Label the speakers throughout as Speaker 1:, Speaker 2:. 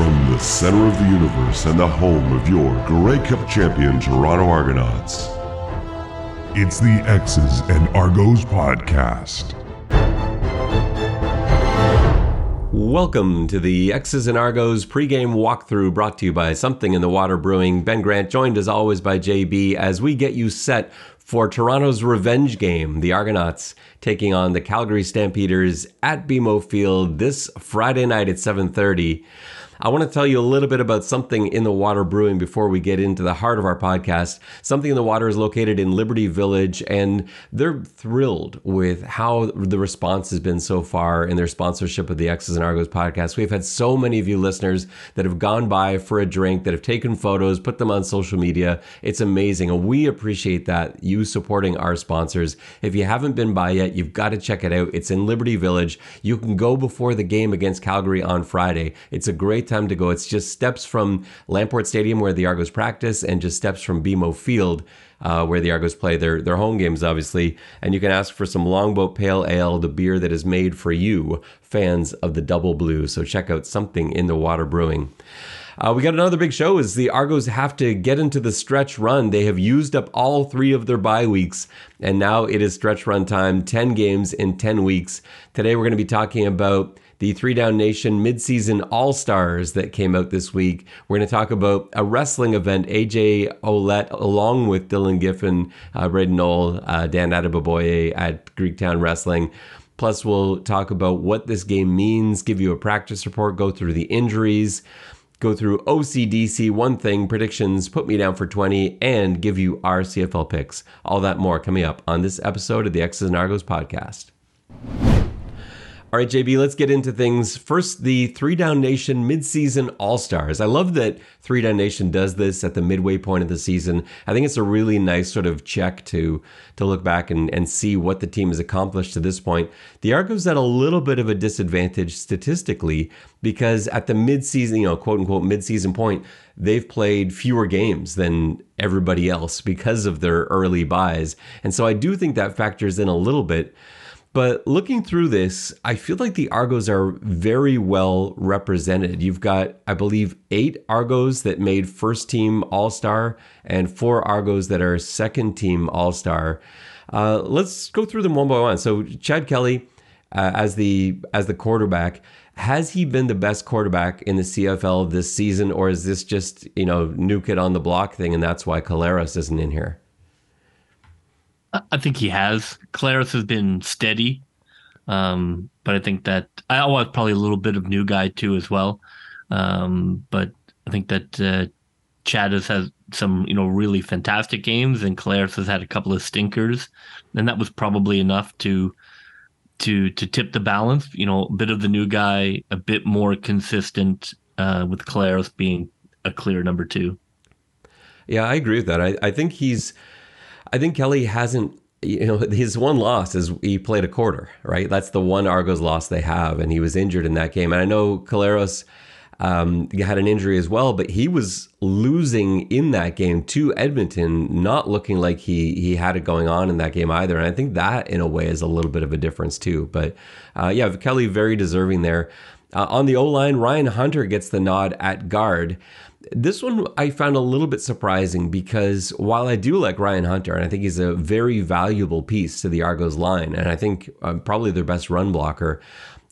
Speaker 1: From the center of the universe and the home of your Grey Cup champion Toronto Argonauts, it's the X's and Argos podcast.
Speaker 2: Welcome to the X's and Argos pregame walkthrough brought to you by Something in the Water Brewing. Ben Grant, joined as always by JB, as we get you set for Toronto's revenge game. The Argonauts taking on the Calgary Stampeders at BMO Field this Friday night at 7:30. I want to tell you a little bit about Something in the Water Brewing before we get into the heart of our podcast. Something in the Water is located in Liberty Village, and they're thrilled with how the response has been so far in their sponsorship of the X's and Argos podcast. We've had so many of you listeners that have gone by for a drink, that have taken photos, put them on social media. It's amazing, and we appreciate that you supporting our sponsors. If you haven't been by yet, you've got to check it out. It's in Liberty Village. You can go before the game against Calgary on Friday. It's a great time to go. It's just steps from Lamport Stadium where the Argos practice and just steps from BMO Field. Uh, where the Argos play their their home games, obviously, and you can ask for some Longboat Pale Ale, the beer that is made for you, fans of the Double Blue. So check out something in the Water Brewing. Uh, we got another big show is the Argos have to get into the stretch run. They have used up all three of their bye weeks, and now it is stretch run time 10 games in 10 weeks. Today, we're going to be talking about the Three Down Nation midseason All Stars that came out this week. We're going to talk about a wrestling event. AJ Ouellette, along with Dylan Giffen, uh, Braden Knoll, uh, Dan Adeboboye at Greektown Wrestling. Plus, we'll talk about what this game means, give you a practice report, go through the injuries, go through OCDC, one thing, predictions, put me down for 20, and give you our CFL picks. All that more coming up on this episode of the X's and Argos podcast. All right, JB, let's get into things. First, the Three Down Nation midseason All Stars. I love that Three Down Nation does this at the midway point of the season. I think it's a really nice sort of check to to look back and, and see what the team has accomplished to this point. The Argos at a little bit of a disadvantage statistically because at the midseason, you know, quote unquote midseason point, they've played fewer games than everybody else because of their early byes. And so I do think that factors in a little bit. But looking through this, I feel like the Argos are very well represented. You've got, I believe, eight Argos that made first team All Star and four Argos that are second team All Star. Uh, let's go through them one by one. So Chad Kelly, uh, as the as the quarterback, has he been the best quarterback in the CFL this season, or is this just you know new kid on the block thing, and that's why Collaros isn't in here?
Speaker 3: I think he has. Collaros has been steady, um, but I think that I was probably a little bit of new guy too as well. Um, but I think that uh, Chad has had some you know really fantastic games, and Collaros has had a couple of stinkers, and that was probably enough to to to tip the balance. You know, a bit of the new guy, a bit more consistent, uh, with Collaros being a clear number two.
Speaker 2: Yeah, I agree with that. I, I think he's I think Kelly hasn't you know his one loss is he played a quarter right? That's the one argos loss they have and he was injured in that game. And i know Collaros um, had an injury as well but he was losing in that game to edmonton not looking like he he had it going on in that game either. And i think that in a way is a little bit of a difference too. But uh, yeah kelly very deserving there. Uh, on the O line, Ryan Hunter gets the nod at guard. This one I found a little bit surprising because while I do like Ryan Hunter, and I think he's a very valuable piece to the Argos line, and I think um, probably their best run blocker,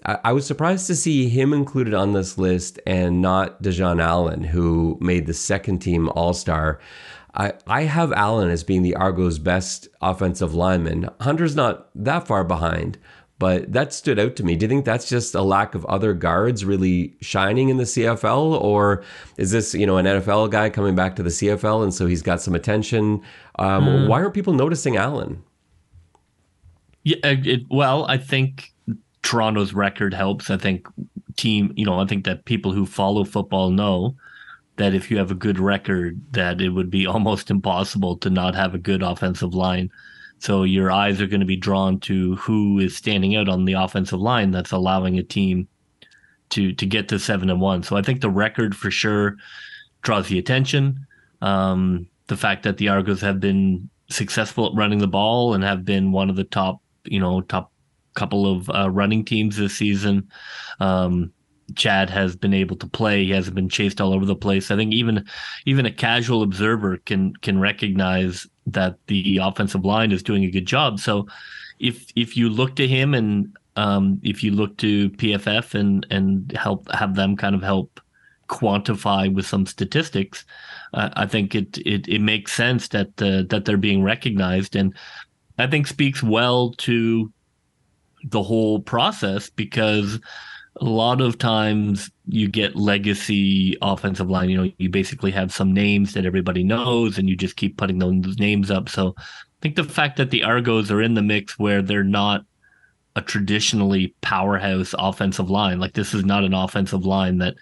Speaker 2: I, I was surprised to see him included on this list and not Dejon Allen, who made the second team All Star. I, I have Allen as being the Argos' best offensive lineman. Hunter's not that far behind, but that stood out to me. Do you think that's just a lack of other guards really shining in the CFL, or is this you know an NFL guy coming back to the CFL and so he's got some attention? Um, mm. Why aren't people noticing Allen?
Speaker 3: Yeah, it, well, I think Toronto's record helps. I think team, you know, I think that people who follow football know that if you have a good record, that it would be almost impossible to not have a good offensive line. So your eyes are going to be drawn to who is standing out on the offensive line that's allowing a team to to get to seven and one. So I think the record for sure draws the attention. Um, the fact that the Argos have been successful at running the ball and have been one of the top, you know, top couple of uh, running teams this season. Um, Chad has been able to play. He hasn't been chased all over the place. I think even even a casual observer can can recognize that the offensive line is doing a good job. So if if you look to him and um, if you look to PFF and and help have them kind of help quantify with some statistics, uh, I think it, it it makes sense that uh, that they're being recognized, and I think speaks well to the whole process because a lot of times you get legacy offensive line. You know, you basically have some names that everybody knows, and you just keep putting those names up. So I think the fact that the Argos are in the mix where they're not a traditionally powerhouse offensive line, like this is not an offensive line that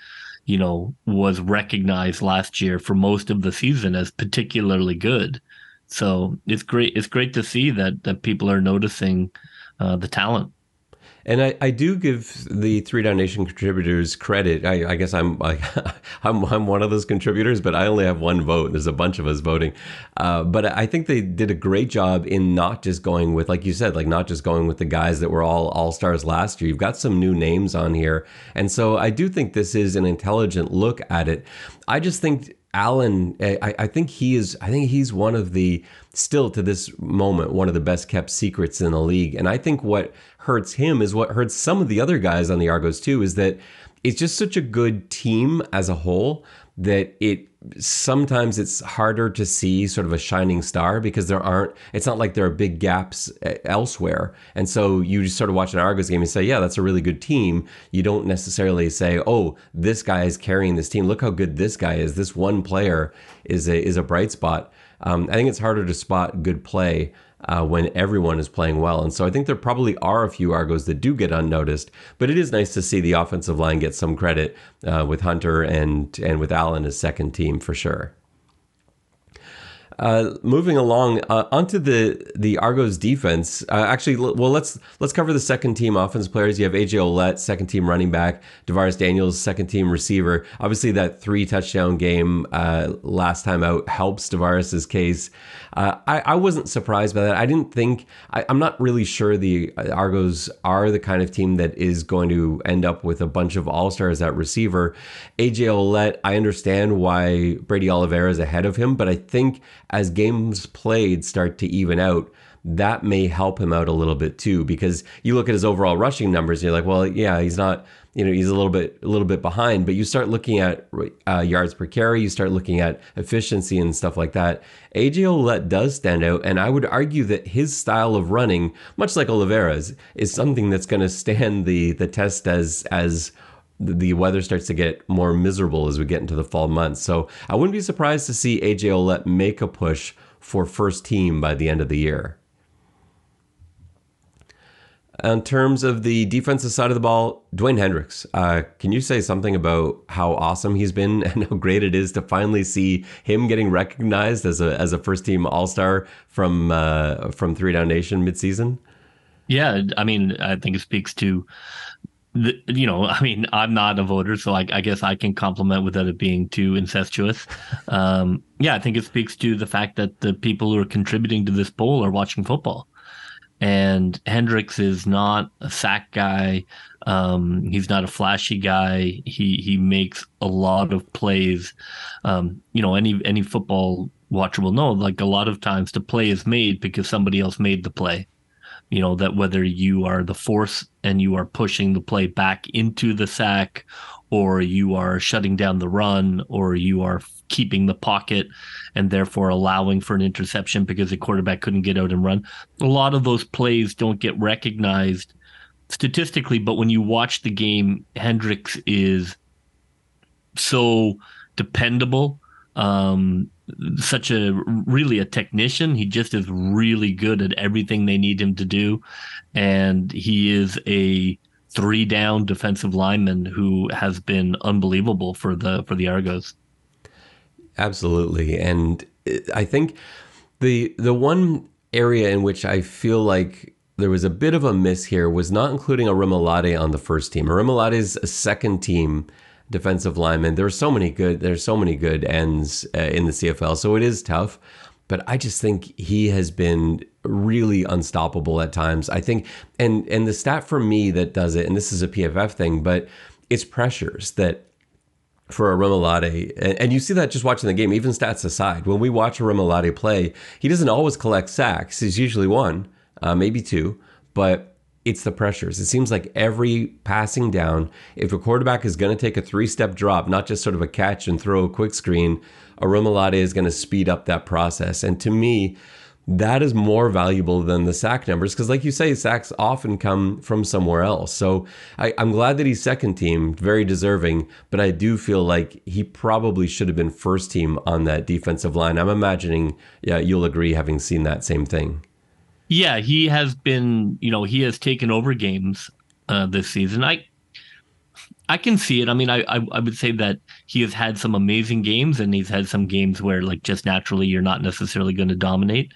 Speaker 3: you know was recognized last year for most of the season as particularly good. So it's great. It's great to see that that people are noticing uh, the talent.
Speaker 2: And I, I do give the Three Down Nation contributors credit. I, I guess I'm like I'm I'm one of those contributors, but I only have one vote. There's a bunch of us voting, uh, but I think they did a great job in not just going with, like you said, like not just going with the guys that were all all stars last year. You've got some new names on here, and so I do think this is an intelligent look at it. I just think Allen, I, I, think he is. I think he's one of the still to this moment one of the best kept secrets in the league. And I think what hurts him is what hurts some of the other guys on the Argos too. Is that it's just such a good team as a whole that it sometimes it's harder to see sort of a shining star because there aren't it's not like there are big gaps uh, elsewhere. And so you just sort of watch an argos game and say yeah that's a really good team. You don't necessarily say oh this guy is carrying this team. Look how good this guy is. This one player is a is a bright spot. Um, i think it's harder to spot good play uh, when everyone is playing well. And so I think there probably are a few Argos that do get unnoticed, but it is nice to see the offensive line get some credit uh, with Hunter and and with Allen as second team for sure. Uh, moving along uh, onto the the Argos defense. Uh, actually, well, let's let's cover the second team offense players. You have AJ Ouellette, second team running back, DaVaris Daniels, second team receiver. Obviously, that three touchdown game uh, last time out helps DaVaris's case. Uh, I, I wasn't surprised by that. I didn't think I, am not really sure the Argos are the kind of team that is going to end up with a bunch of all stars at receiver. AJ Ouellette, I understand why Brady Oliveira is ahead of him, but I think as games played start to even out, that may help him out a little bit too. Because you look at his overall rushing numbers, and you're like, well, yeah, he's not, you know, he's a little bit, a little bit behind. But you start looking at uh, yards per carry, you start looking at efficiency and stuff like that. AJ Ouellette does stand out, and I would argue that his style of running, much like Oliveira's, is something that's going to stand the the test as as the weather starts to get more miserable as we get into the fall months. So I wouldn't be surprised to see AJ Ouellette make a push for first team by the end of the year. In terms of the defensive side of the ball, Dewayne Hendrix, uh, can you say something about how awesome he's been and how great it is to finally see him getting recognized as a as a first team All Star from uh, from Three Down Nation midseason?
Speaker 3: Yeah, I mean, I think it speaks to the, you know, I mean, I'm not a voter, so I, I guess I can compliment without it being too incestuous. Um, yeah, I think it speaks to the fact that the people who are contributing to this poll are watching football. And Hendrix is not a sack guy. Um, he's not a flashy guy. He he makes a lot of plays. Um, you know, any any football watcher will know, like a lot of times the play is made because somebody else made the play you know that whether you are the force and you are pushing the play back into the sack or you are shutting down the run or you are keeping the pocket and therefore allowing for an interception because the quarterback couldn't get out and run a lot of those plays don't get recognized statistically. But when you watch the game Hendrix is so dependable um, such a really a technician. He just is really good at everything they need him to do, and he is a three down defensive lineman who has been unbelievable for the for the Argos.
Speaker 2: Absolutely, and I think the the one area in which I feel like there was a bit of a miss here was not including Orimolade on the first team. Orimolade's a second team defensive linemen. There are so many good. There's so many good ends uh, in the CFL, so it is tough. But I just think he has been really unstoppable at times. I think, and and the stat for me that does it, and this is a PFF thing, but it's pressures that for Orimolade, and, and you see that just watching the game, even stats aside. When we watch Orimolade play, he doesn't always collect sacks. He's usually one, uh, maybe two, but it's the pressures. It seems like every passing down, if a quarterback is going to take a three step drop, not just sort of a catch and throw a quick screen, Orimolade is going to speed up that process. And to me, that is more valuable than the sack numbers because, like you say, sacks often come from somewhere else. So I, am glad that he's second team, very deserving, but I do feel like he probably should have been first team on that defensive line. I'm imagining, yeah, you'll agree, having seen that same thing.
Speaker 3: Yeah, he has been, you know, he has taken over games uh, this season. I I can see it. I mean, I, I, I would say that he has had some amazing games, and he's had some games where, like, just naturally, you're not necessarily going to dominate.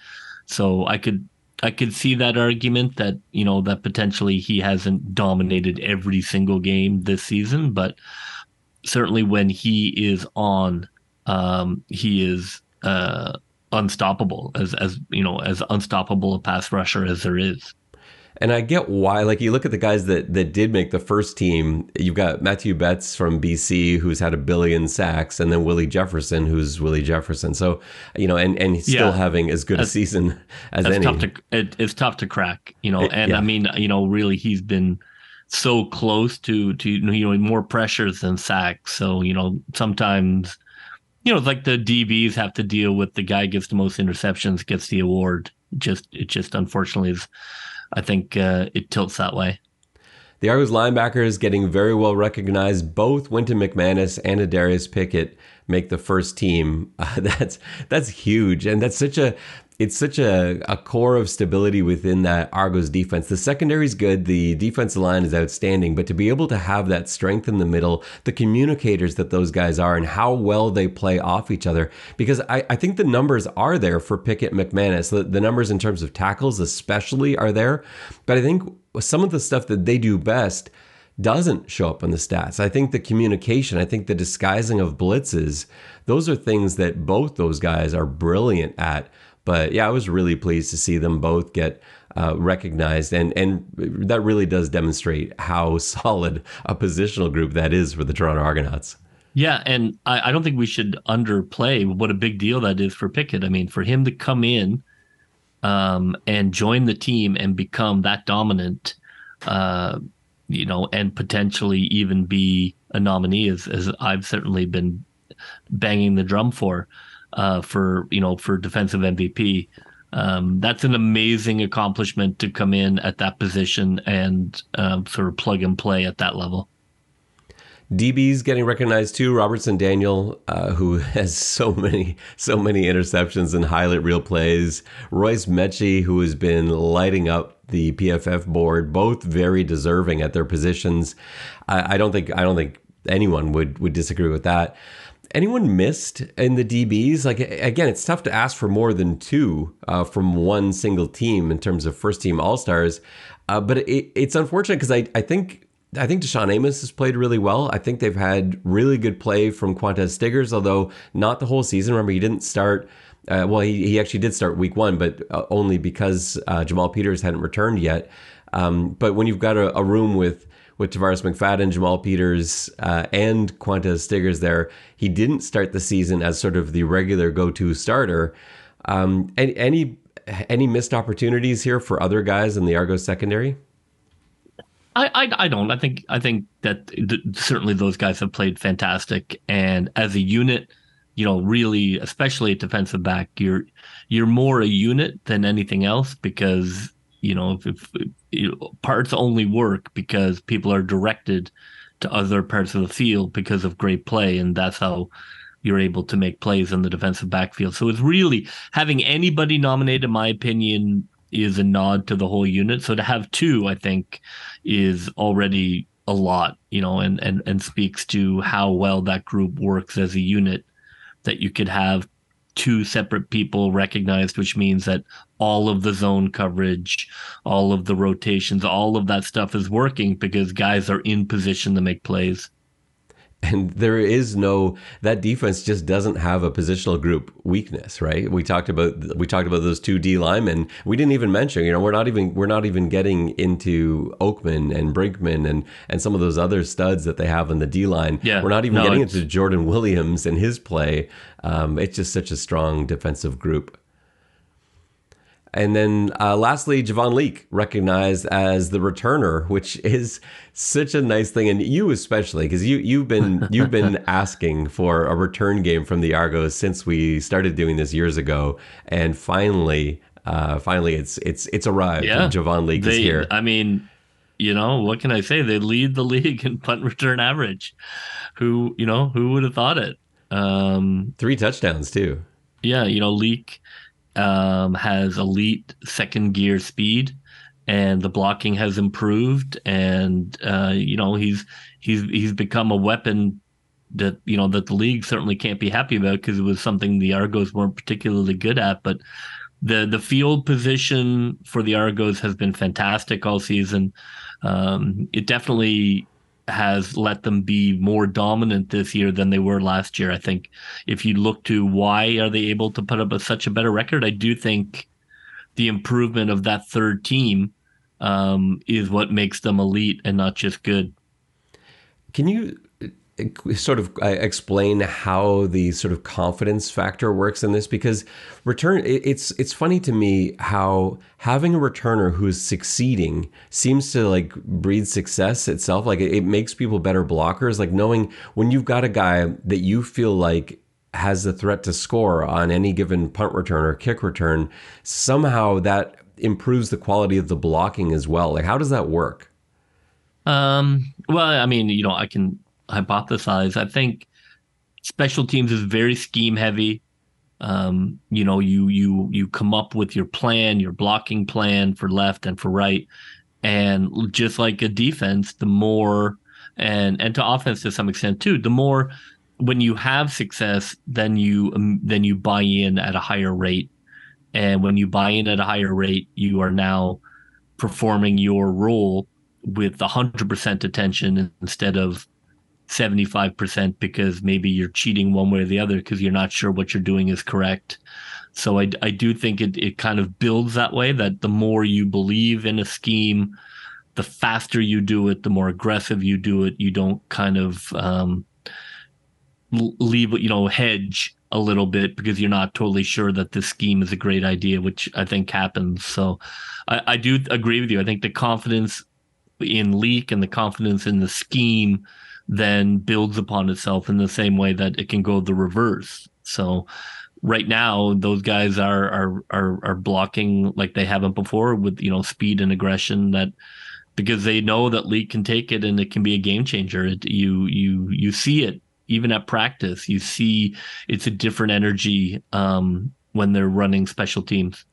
Speaker 3: So I could I could see that argument that you know that potentially he hasn't dominated every single game this season, but certainly when he is on, um, he is uh, unstoppable as as you know as unstoppable a pass rusher as there is.
Speaker 2: And I get why. Like you look at the guys that that did make the first team. You've got Mathieu Betts from BC, who's had a billion sacks, and then Willie Jefferson, who's Willie Jefferson. So you know, and and he's still yeah. having as good a season as any.
Speaker 3: Tough to, it, it's tough to crack. You know, and yeah. I mean, you know, really, he's been so close to to you know more pressures than sacks. So you know, sometimes you know, like the DBs have to deal with the guy gets the most interceptions gets the award. Just it just unfortunately is I think uh, it tilts that way.
Speaker 2: The Argos linebackers getting very well recognized. Both Wynton McManus and Adarius Pickett make the first team. Uh, that's that's huge, and that's such a it's such a, a core of stability within that Argos defense. The secondary is good, the defensive line is outstanding, but to be able to have that strength in the middle, the communicators that those guys are, and how well they play off each other, because I, I think the numbers are there for Pickett McManus. The, the numbers in terms of tackles, especially, are there, but I think some of the stuff that they do best doesn't show up in the stats. I think the communication, I think the disguising of blitzes, those are things that both those guys are brilliant at. But yeah, I was really pleased to see them both get uh, recognized, and and that really does demonstrate how solid a positional group that is for the Toronto Argonauts.
Speaker 3: Yeah, and I, I don't think we should underplay what a big deal that is for Pickett. I mean, for him to come in um, and join the team and become that dominant, uh, you know, and potentially even be a nominee, as, as I've certainly been banging the drum for uh, for you know for defensive MVP. Um, that's an amazing accomplishment to come in at that position and uh, sort of plug and play at that level.
Speaker 2: DB's getting recognized too. Robertson Daniel, uh, who has so many, so many interceptions and highlight reel plays. Royce Metchie, who has been lighting up the PFF board, both very deserving at their positions. I, I don't think, I don't think anyone would would disagree with that anyone missed in the DBs? Like again, it's tough to ask for more than two uh, from one single team in terms of first team All Stars. Uh, but it, it's unfortunate because I, I think I think DaShaun Amos has played really well. I think they've had really good play from Qwan'tez Stiggers, although not the whole season. Remember, he didn't start. Uh, well, he, he actually did start week one, but uh, only because uh, Jamal Peters hadn't returned yet. Um, but when you've got a, a room with with Tarvarus McFadden, Jamal Peters, uh, and Qwan'tez Stiggers there. He didn't start the season as sort of the regular go-to starter. Um, any, any any missed opportunities here for other guys in the Argos secondary?
Speaker 3: I, I, I don't. I think I think that th- certainly those guys have played fantastic, and as a unit, you know, really, especially at defensive back, you're you're more a unit than anything else because you know if, if know, parts only work because people are directed to other parts of the field because of great play, and that's how you're able to make plays in the defensive backfield. So it's really having anybody nominated, in my opinion, is a nod to the whole unit. So to have two, I think, is already a lot, you know, and and and speaks to how well that group works as a unit. That you could have two separate people recognized, which means that all of the zone coverage, all of the rotations, all of that stuff is working because guys are in position to make plays.
Speaker 2: And there is no that defense just doesn't have a positional group weakness right? We talked about we talked about those two d linemen. We didn't even mention you know we're not even we're not even getting into oakman and brinkman and and some of those other studs that they have in the d line.
Speaker 3: Yeah.
Speaker 2: we're not even
Speaker 3: No,
Speaker 2: getting into jordan williams and his play. Um, it's just such a strong defensive group and then uh, lastly, Javon Leake recognized as the returner, which is such a nice thing, and you especially because you you've been you've been asking for a return game from the Argos since we started doing this years ago, and finally, uh, finally, it's it's it's arrived.
Speaker 3: Yeah.
Speaker 2: and Javon Leake is here.
Speaker 3: I mean, you know, what can I say? They lead the league in punt return average. Who, you know, who would have thought it? Um,
Speaker 2: Three touchdowns too.
Speaker 3: yeah, you know, Leake um, has elite second gear speed, and the blocking has improved, and uh, you know he's he's he's become a weapon that you know that the league certainly can't be happy about because it was something the Argos weren't particularly good at, but. The, the field position for the Argos has been fantastic all season. Um, it definitely has let them be more dominant this year than they were last year. I think if you look to why are they able to put up a, such a better record, I do think the improvement of that third team um, is what makes them elite and not just good.
Speaker 2: Can you sort of uh, explain how the sort of confidence factor works in this? Because return, it's it's funny to me how having a returner who is succeeding seems to like breed success itself. Like it, it makes people better blockers. Like knowing when you've got a guy that you feel like has the threat to score on any given punt return or kick return, somehow that improves the quality of the blocking as well. Like how does that work?
Speaker 3: Um, well, I mean, you know, I can hypothesize. I think special teams is very scheme heavy. Um, you know, you you you come up with your plan, your blocking plan for left and for right, and just like a defense, the more and and to offense to some extent too, the more when you have success, then you um, then you buy in at a higher rate, and when you buy in at a higher rate, you are now performing your role with 100% attention instead of 75% because maybe you're cheating one way or the other because you're not sure what you're doing is correct. So I, I do think it, it kind of builds that way that the more you believe in a scheme, the faster you do it, the more aggressive you do it. You don't kind of um, leave, you know, hedge a little bit because you're not totally sure that this scheme is a great idea, which I think happens. So I, I do agree with you. I think the confidence in Leake and the confidence in the scheme then builds upon itself in the same way that it can go the reverse. So right now those guys are are are, are blocking like they haven't before with you know speed and aggression that because they know that Leake can take it and it can be a game changer. It, you you you see it even at practice. You see it's a different energy um, when they're running special teams.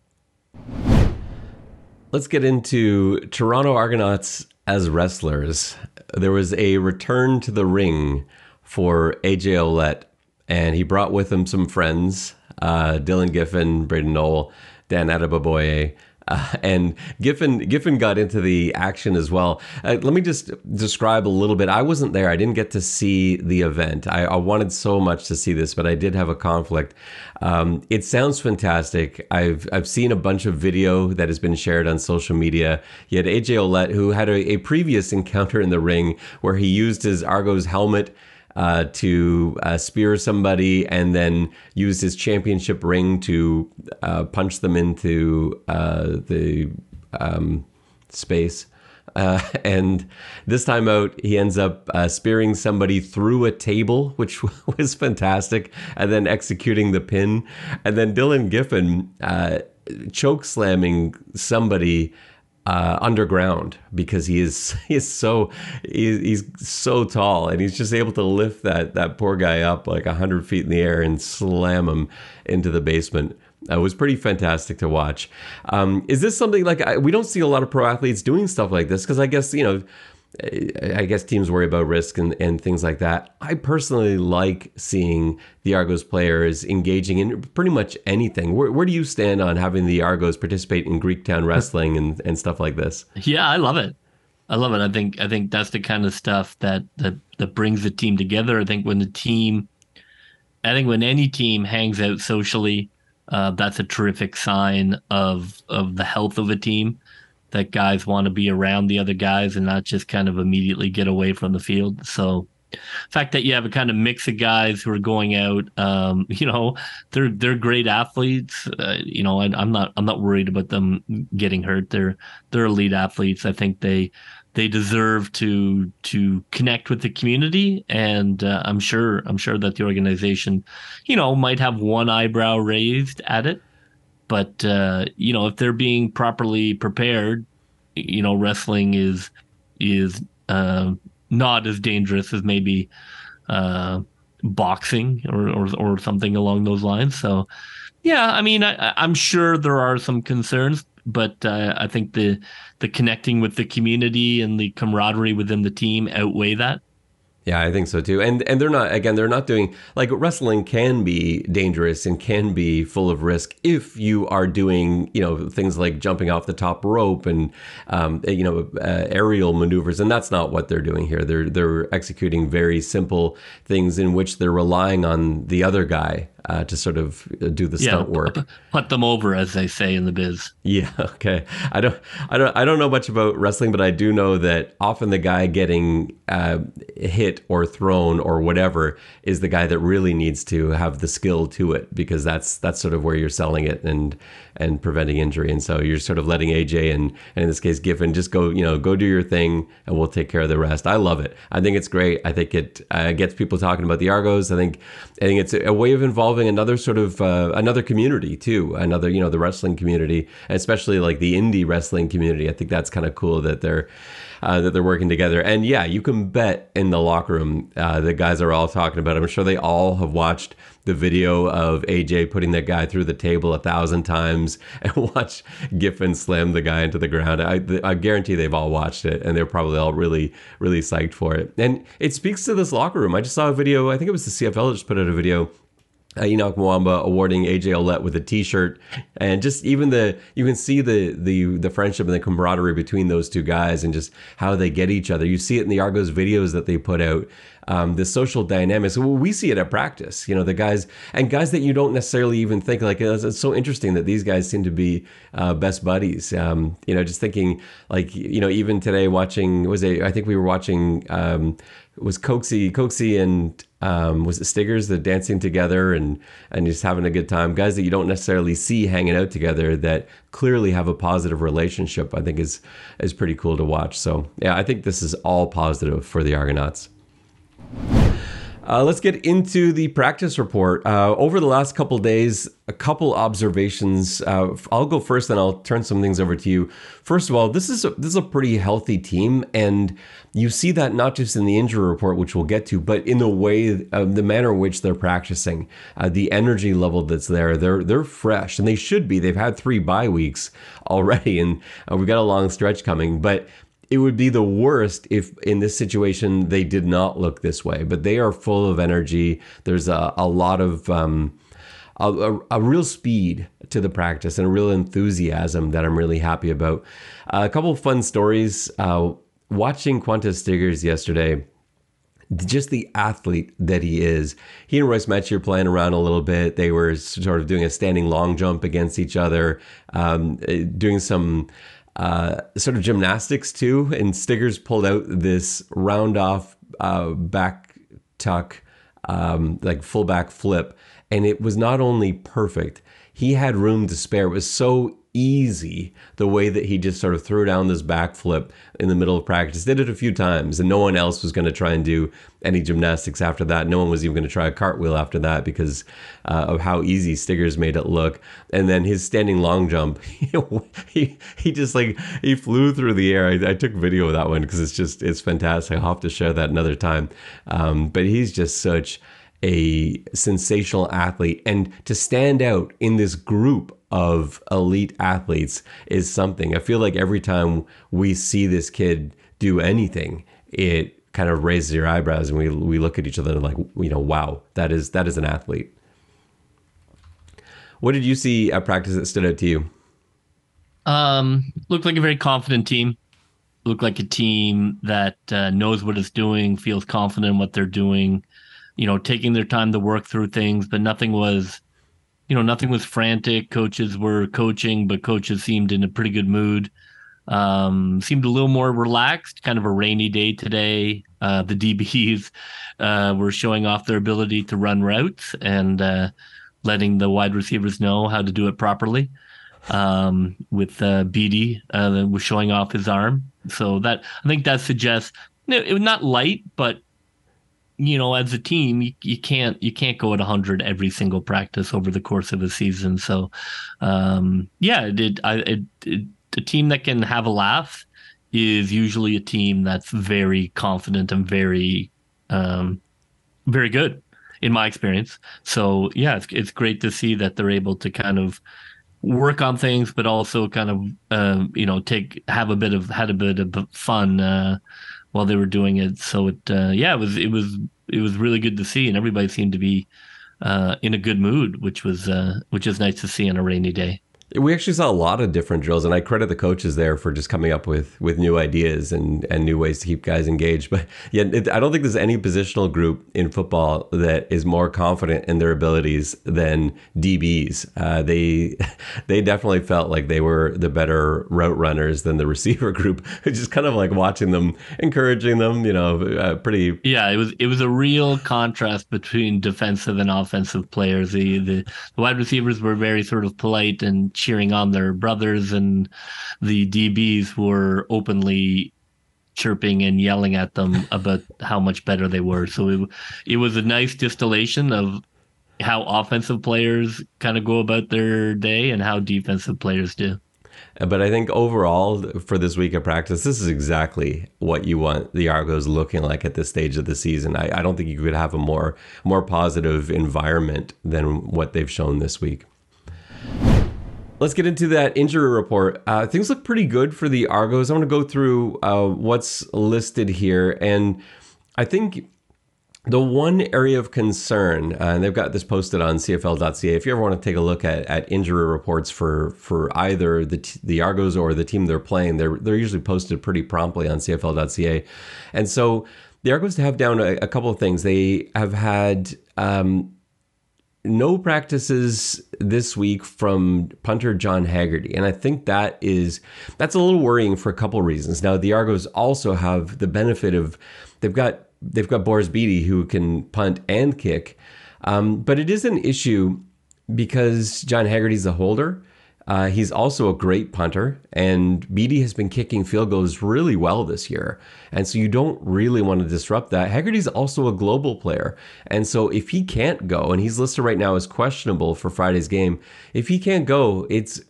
Speaker 2: Let's get into Toronto Argonauts as wrestlers. There was a return to the ring for AJ Ouellette, and he brought with him some friends uh, Dylan Giffen, Braden Knoll, Dan Adebaboye. Uh, and Giffen Giffen got into the action as well. Uh, let me just describe a little bit. I wasn't there. I didn't get to see the event. I, I wanted so much to see this, but I did have a conflict. Um, it sounds fantastic. I've I've seen a bunch of video that has been shared on social media. You had AJ Ouellette, who had a, a previous encounter in the ring where he used his Argos helmet uh, to uh, spear somebody and then use his championship ring to uh, punch them into uh, the um, space. Uh, and this time out, he ends up uh, spearing somebody through a table, which was fantastic, and then executing the pin. And then Dylan Giffen choke slamming somebody uh, underground because he is he is so he, he's so tall and he's just able to lift that that poor guy up like hundred feet in the air and slam him into the basement. Uh, it was pretty fantastic to watch. Um, is this something like I, we don't see a lot of pro athletes doing stuff like this because I guess you know. I guess teams worry about risk and, and things like that. I personally like seeing the Argos players engaging in pretty much anything. Where, where do you stand on having the Argos participate in Greektown wrestling and, and stuff like this?
Speaker 3: Yeah, I love it. I love it. I think I think that's the kind of stuff that that that brings the team together. I think when the team, I think when any team hangs out socially, uh, that's a terrific sign of of the health of a team. That guys want to be around the other guys and not just kind of immediately get away from the field. So the fact that you have a kind of mix of guys who are going out, um, you know, they're they're great athletes. Uh, you know, I, I'm not I'm not worried about them getting hurt. They're they're elite athletes. I think they they deserve to to connect with the community, and uh, I'm sure I'm sure that the organization, you know, might have one eyebrow raised at it, but uh, you know, if they're being properly prepared, you know, wrestling is is uh, not as dangerous as maybe uh, boxing or, or or something along those lines. So, yeah, I mean, I, I'm sure there are some concerns, but uh, I think the the connecting with the community and the camaraderie within the team outweigh that.
Speaker 2: Yeah, I think so too. And and they're not again, they're not doing like wrestling can be dangerous and can be full of risk if you are doing you know things like jumping off the top rope and um, you know uh, aerial maneuvers. And that's not what they're doing here. They're they're executing very simple things in which they're relying on the other guy uh, to sort of do the yeah, stunt work.
Speaker 3: Put them over, as they say in the biz.
Speaker 2: Yeah. Okay. I don't. I don't. I don't know much about wrestling, but I do know that often the guy getting uh, hit or thrown or whatever is the guy that really needs to have the skill to it because that's that's sort of where you're selling it and and preventing injury. And so you're sort of letting AJ and, and in this case Giffen just go, you know, go do your thing and we'll take care of the rest. I love it. I think it's great. I think it uh, gets people talking about the Argos. I think I think it's a way of involving another sort of uh, another community too, another you know the wrestling community, especially like the indie wrestling community. I think that's kind of cool that they're uh, that they're working together. And yeah, you can bet in the locker room, uh, the guys are all talking about. It. I'm sure they all have watched the video of AJ putting that guy through the table a thousand times and watch Giffen slam the guy into the ground. I, I guarantee they've all watched it and they're probably all really, really psyched for it. And it speaks to this locker room. I just saw a video, I think it was the CFL just put out a video Henoc Muamba awarding AJ Ouellette with a T-shirt, and just even the you can see the the the friendship and the camaraderie between those two guys, and just how they get each other. You see it in the Argos videos that they put out. Um, the social dynamics. Well, we see it at practice. You know, the guys and guys that you don't necessarily even think like it's, it's so interesting that these guys seem to be uh, best buddies. Um, you know, just thinking like you know even today watching was a I think we were watching um, was Coxie Coxie and um, was it Stiggers that dancing together and and just having a good time. Guys that you don't necessarily see hanging out together that clearly have a positive relationship. I think is is pretty cool to watch. So yeah, I think this is all positive for the Argonauts. Uh, let's get into the practice report. Uh, over the last couple days, a couple observations. Uh, I'll go first, then I'll turn some things over to you. First of all, this is a, this is a pretty healthy team, and you see that not just in the injury report, which we'll get to, but in the way, uh, the manner in which they're practicing, uh, the energy level that's there. They're they're fresh, and they should be. They've had three bye weeks already, and uh, we've got a long stretch coming, but it would be the worst if in this situation they did not look this way but they are full of energy there's a, a lot of um, a, a, a, real speed to the practice and a real enthusiasm that i'm really happy about uh, a couple fun stories uh, watching Qwan'tez Stiggers yesterday just the athlete that he is. He and Royce Metchie playing around a little bit. They were sort of doing a standing long jump against each other, um, doing some uh, sort of gymnastics too. And Stiggers pulled out this round off uh, back tuck, um, like full back flip. And it was not only perfect, he had room to spare. It was so easy the way that he just sort of threw down this backflip in the middle of practice. Did it a few times, and no one else was going to try and do any gymnastics after that. No one was even going to try a cartwheel after that because uh, of how easy Stiggers made it look. And then his standing long jump, he he just like he flew through the air. I, I took video of that one because it's just it's fantastic. I'll have to share that another time. Um, but he's just such a sensational athlete and to stand out in this group of elite athletes is something. I feel like every time we see this kid do anything, it kind of raises your eyebrows and we we look at each other and like, you know, wow, that is that is an athlete. What did you see at practice that stood out to you?
Speaker 3: Um, looked like a very confident team. looked like a team that uh, knows what it's doing, feels confident in what they're doing, you know, taking their time to work through things, but nothing was, you know, nothing was frantic. Coaches were coaching, but coaches seemed in a pretty good mood. Um, seemed a little more relaxed, kind of a rainy day today. Uh, the DBs uh, were showing off their ability to run routes and uh, letting the wide receivers know how to do it properly um, with uh, Beatty uh, was showing off his arm. So that I think that suggests it was not light, but you know, as a team, you, you can't you can't go at hundred every single practice over the course of a season. So, um, yeah, it, I, it, it, a team that can have a laugh is usually a team that's very confident and very, um, very good in my experience. So yeah, it's it's great to see that they're able to kind of work on things, but also kind of uh, you know take have a bit of had a bit of fun uh, while they were doing it. So it uh, yeah, it was it was it was really good to see, and everybody seemed to be uh, in a good mood, which was uh, which is nice to see on a rainy day.
Speaker 2: We actually saw a lot of different drills, and I credit the coaches there for just coming up with with new ideas and and new ways to keep guys engaged. But yeah, it, I don't think there's any positional group in football that is more confident in their abilities than DBs. Uh, they they definitely felt like they were the better route runners than the receiver group, is kind of like watching them, encouraging them. You know, uh, pretty.
Speaker 3: Yeah, it was it was a real contrast between defensive and offensive players. The the, the wide receivers were very sort of polite and cheering on their brothers, and the DBs were openly chirping and yelling at them about how much better they were. So it, it was a nice distillation of how offensive players kind of go about their day and how defensive players do.
Speaker 2: Uh, but I think overall for this week of practice, this is exactly what you want the Argos looking like at this stage of the season. I, I don't think you could have a more more positive environment than what they've shown this week. Let's get into that injury report. Uh, things look pretty good for the Argos. I want to go through uh, what's listed here. And I think the one area of concern, uh, and they've got this posted on CFL.ca. If you ever want to take a look at, at injury reports for for either the the Argos or the team they're playing, they're they're usually posted pretty promptly on CFL.ca. And so the Argos have down a, a couple of things. They have had um, no practices this week from punter John Haggerty, and I think that is that's a little worrying for a couple reasons. Now the Argos also have the benefit of they've got they've got Boris Bede who can punt and kick, um, but it is an issue because John Haggerty's a holder. Uh, he's also a great punter, and Bede has been kicking field goals really well this year. And so you don't really want to disrupt that. Haggerty's also a global player. And so if he can't go, and he's listed right now as questionable for Friday's game, if he can't go, it's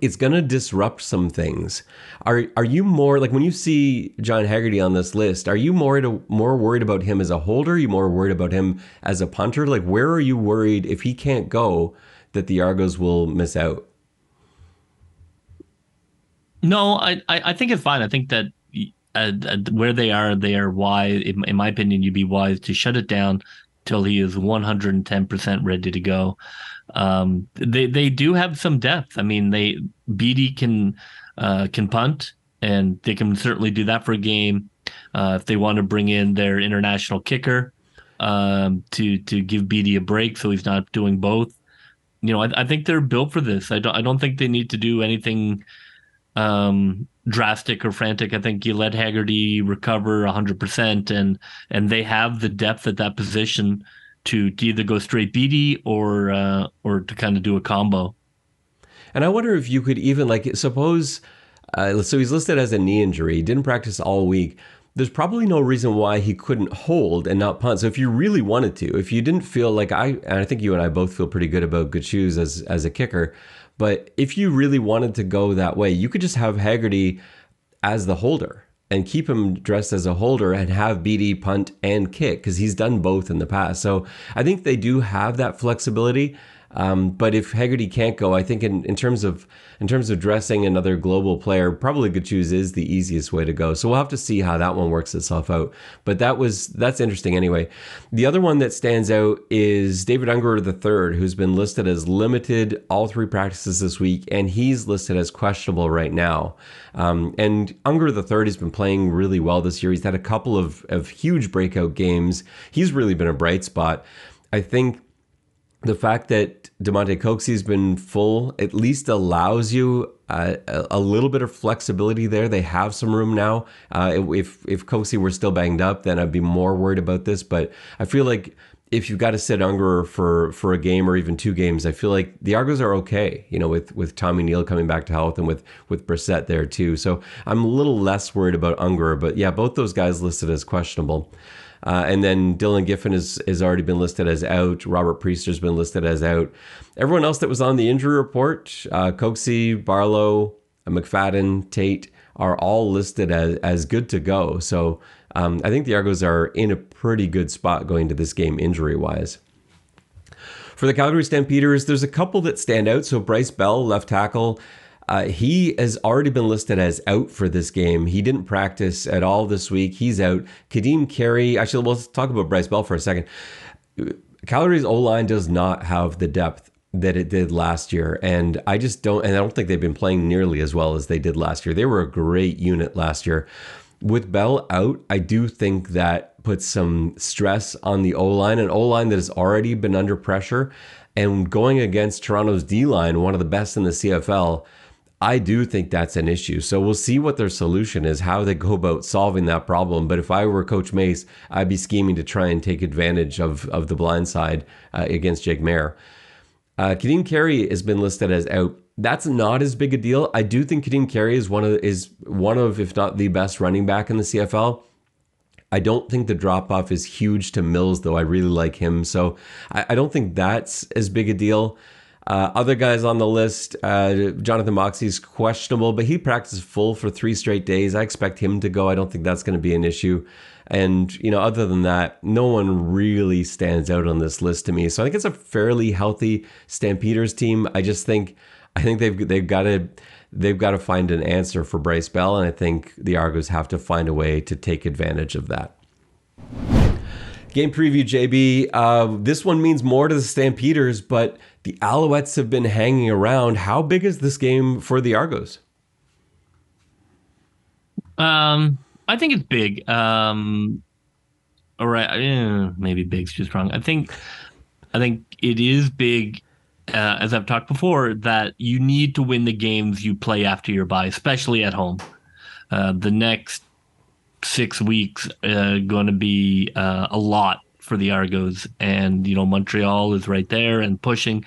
Speaker 2: it's going to disrupt some things. Are are you more like when you see John Haggerty on this list? Are you more to, more worried about him as a holder? Are you more worried about him as a punter? Like where are you worried if he can't go that the Argos will miss out?
Speaker 3: No, I, I think it's fine. I think that uh, uh, where they are, they are wise. In, in, my opinion, you'd be wise to shut it down till he is 110% ready to go. Um, they they do have some depth. I mean, they Bede can uh, can punt, and they can certainly do that for a game. Uh, if they want to bring in their international kicker um, to to give Bede a break, so he's not doing both. You know, I, I think they're built for this. I don't I don't think they need to do anything um, drastic or frantic. I think you let Haggerty recover 100%, and and they have the depth at that position to, to either go straight Bede or uh, or to kind of do a combo.
Speaker 2: And I wonder if you could even like suppose. Uh, so he's listed as a knee injury. Didn't practice all week. There's probably no reason why he couldn't hold and not punt. So if you really wanted to, if you didn't feel like I, and I think you and I both feel pretty good about Goodshus as as a kicker. But if you really wanted to go that way, you could just have Haggerty as the holder and keep him dressed as a holder and have Bede punt and kick because he's done both in the past. So I think they do have that flexibility. Um, but if Haggerty can't go, I think in, in terms of in terms of dressing another global player, probably Choose is the easiest way to go. So we'll have to see how that one works itself out. But that was that's interesting anyway. The other one that stands out is David Ungerer III, who's been listed as limited all three practices this week, and he's listed as questionable right now. Um, and Ungerer III has been playing really well this year. He's had a couple of, of huge breakout games. He's really been a bright spot. I think the fact that Damonte Coxie's been full at least allows you uh, a, little bit of flexibility there. They have some room now. Uh, if if Coxie were still banged up, then I'd be more worried about this. But I feel like if you've got to sit Ungerer for for a game or even two games, I feel like the Argos are okay. You know, with with Tommy Neal coming back to health and with with Brissett there too. So I'm a little less worried about Ungerer. But yeah, both those guys listed as questionable. Uh, and then Dylan Giffen has, has already been listed as out. Robert Priester's been listed as out. Everyone else that was on the injury report, uh, Coxie, Barlow, McFadden, Tate, are all listed as, as good to go. So um, I think the Argos are in a pretty good spot going to this game injury wise. For the Calgary Stampeders, there's a couple that stand out. So Bryce Bell, left tackle, uh, he has already been listed as out for this game. He didn't practice at all this week. He's out. Ka'Deem Carey, actually, let's talk about Bryce Bell for a second. Calgary's O line does not have the depth that it did last year. And I just don't, and I don't think they've been playing nearly as well as they did last year. They were a great unit last year. With Bell out, I do think that puts some stress on the O line, an O line that has already been under pressure. And going against Toronto's D line, one of the best in the CFL, I do think that's an issue. So we'll see what their solution is, how they go about solving that problem. But if I were Coach Mace, I'd be scheming to try and take advantage of, of the blind side uh, against Jake Maier. Uh, Ka'Deem Carey has been listed as out. That's not as big a deal. I do think Ka'Deem Carey is one of is one of, if not the best running back in the CFL. I don't think the drop off is huge to Mills, though. I really like him, so I, I don't think that's as big a deal. Uh, other guys on the list, uh, Jonathan Moxey's questionable, but he practiced full for three straight days. I expect him to go. I don't think that's going to be an issue. And, you know, other than that, no one really stands out on this list to me. So I think it's a fairly healthy Stampeders team. I just think, I think they've, they've got to, they've got to find an answer for Bryce Bell. And I think the Argos have to find a way to take advantage of that. Game preview, JB. Uh, this one means more to the Stampeders, but the Alouettes have been hanging around. How big is this game for the Argos?
Speaker 3: Um, I think it's big. Um, all right, eh, maybe big's just wrong. I think, I think it is big. Uh, as I've talked before, that you need to win the games you play after your bye, especially at home. Uh, the next six weeks uh, going to be uh, a lot for the Argos, and you know Montreal is right there and pushing.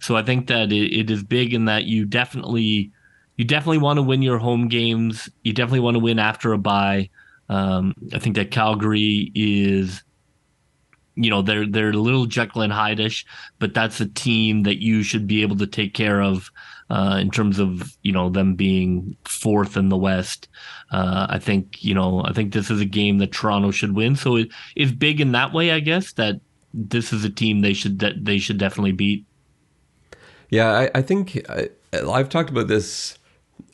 Speaker 3: So I think that it, it is big in that you definitely you definitely want to win your home games. You definitely want to win after a bye. Um, I think that Calgary is, you know, they're they're a little Jekyll and Hyde-ish, but that's a team that you should be able to take care of uh, in terms of you know them being fourth in the West. Uh, I think you know I think this is a game that Toronto should win. So it is big in that way, I guess that this is a team they should that they should definitely beat.
Speaker 2: Yeah, I, I think I, I've talked about this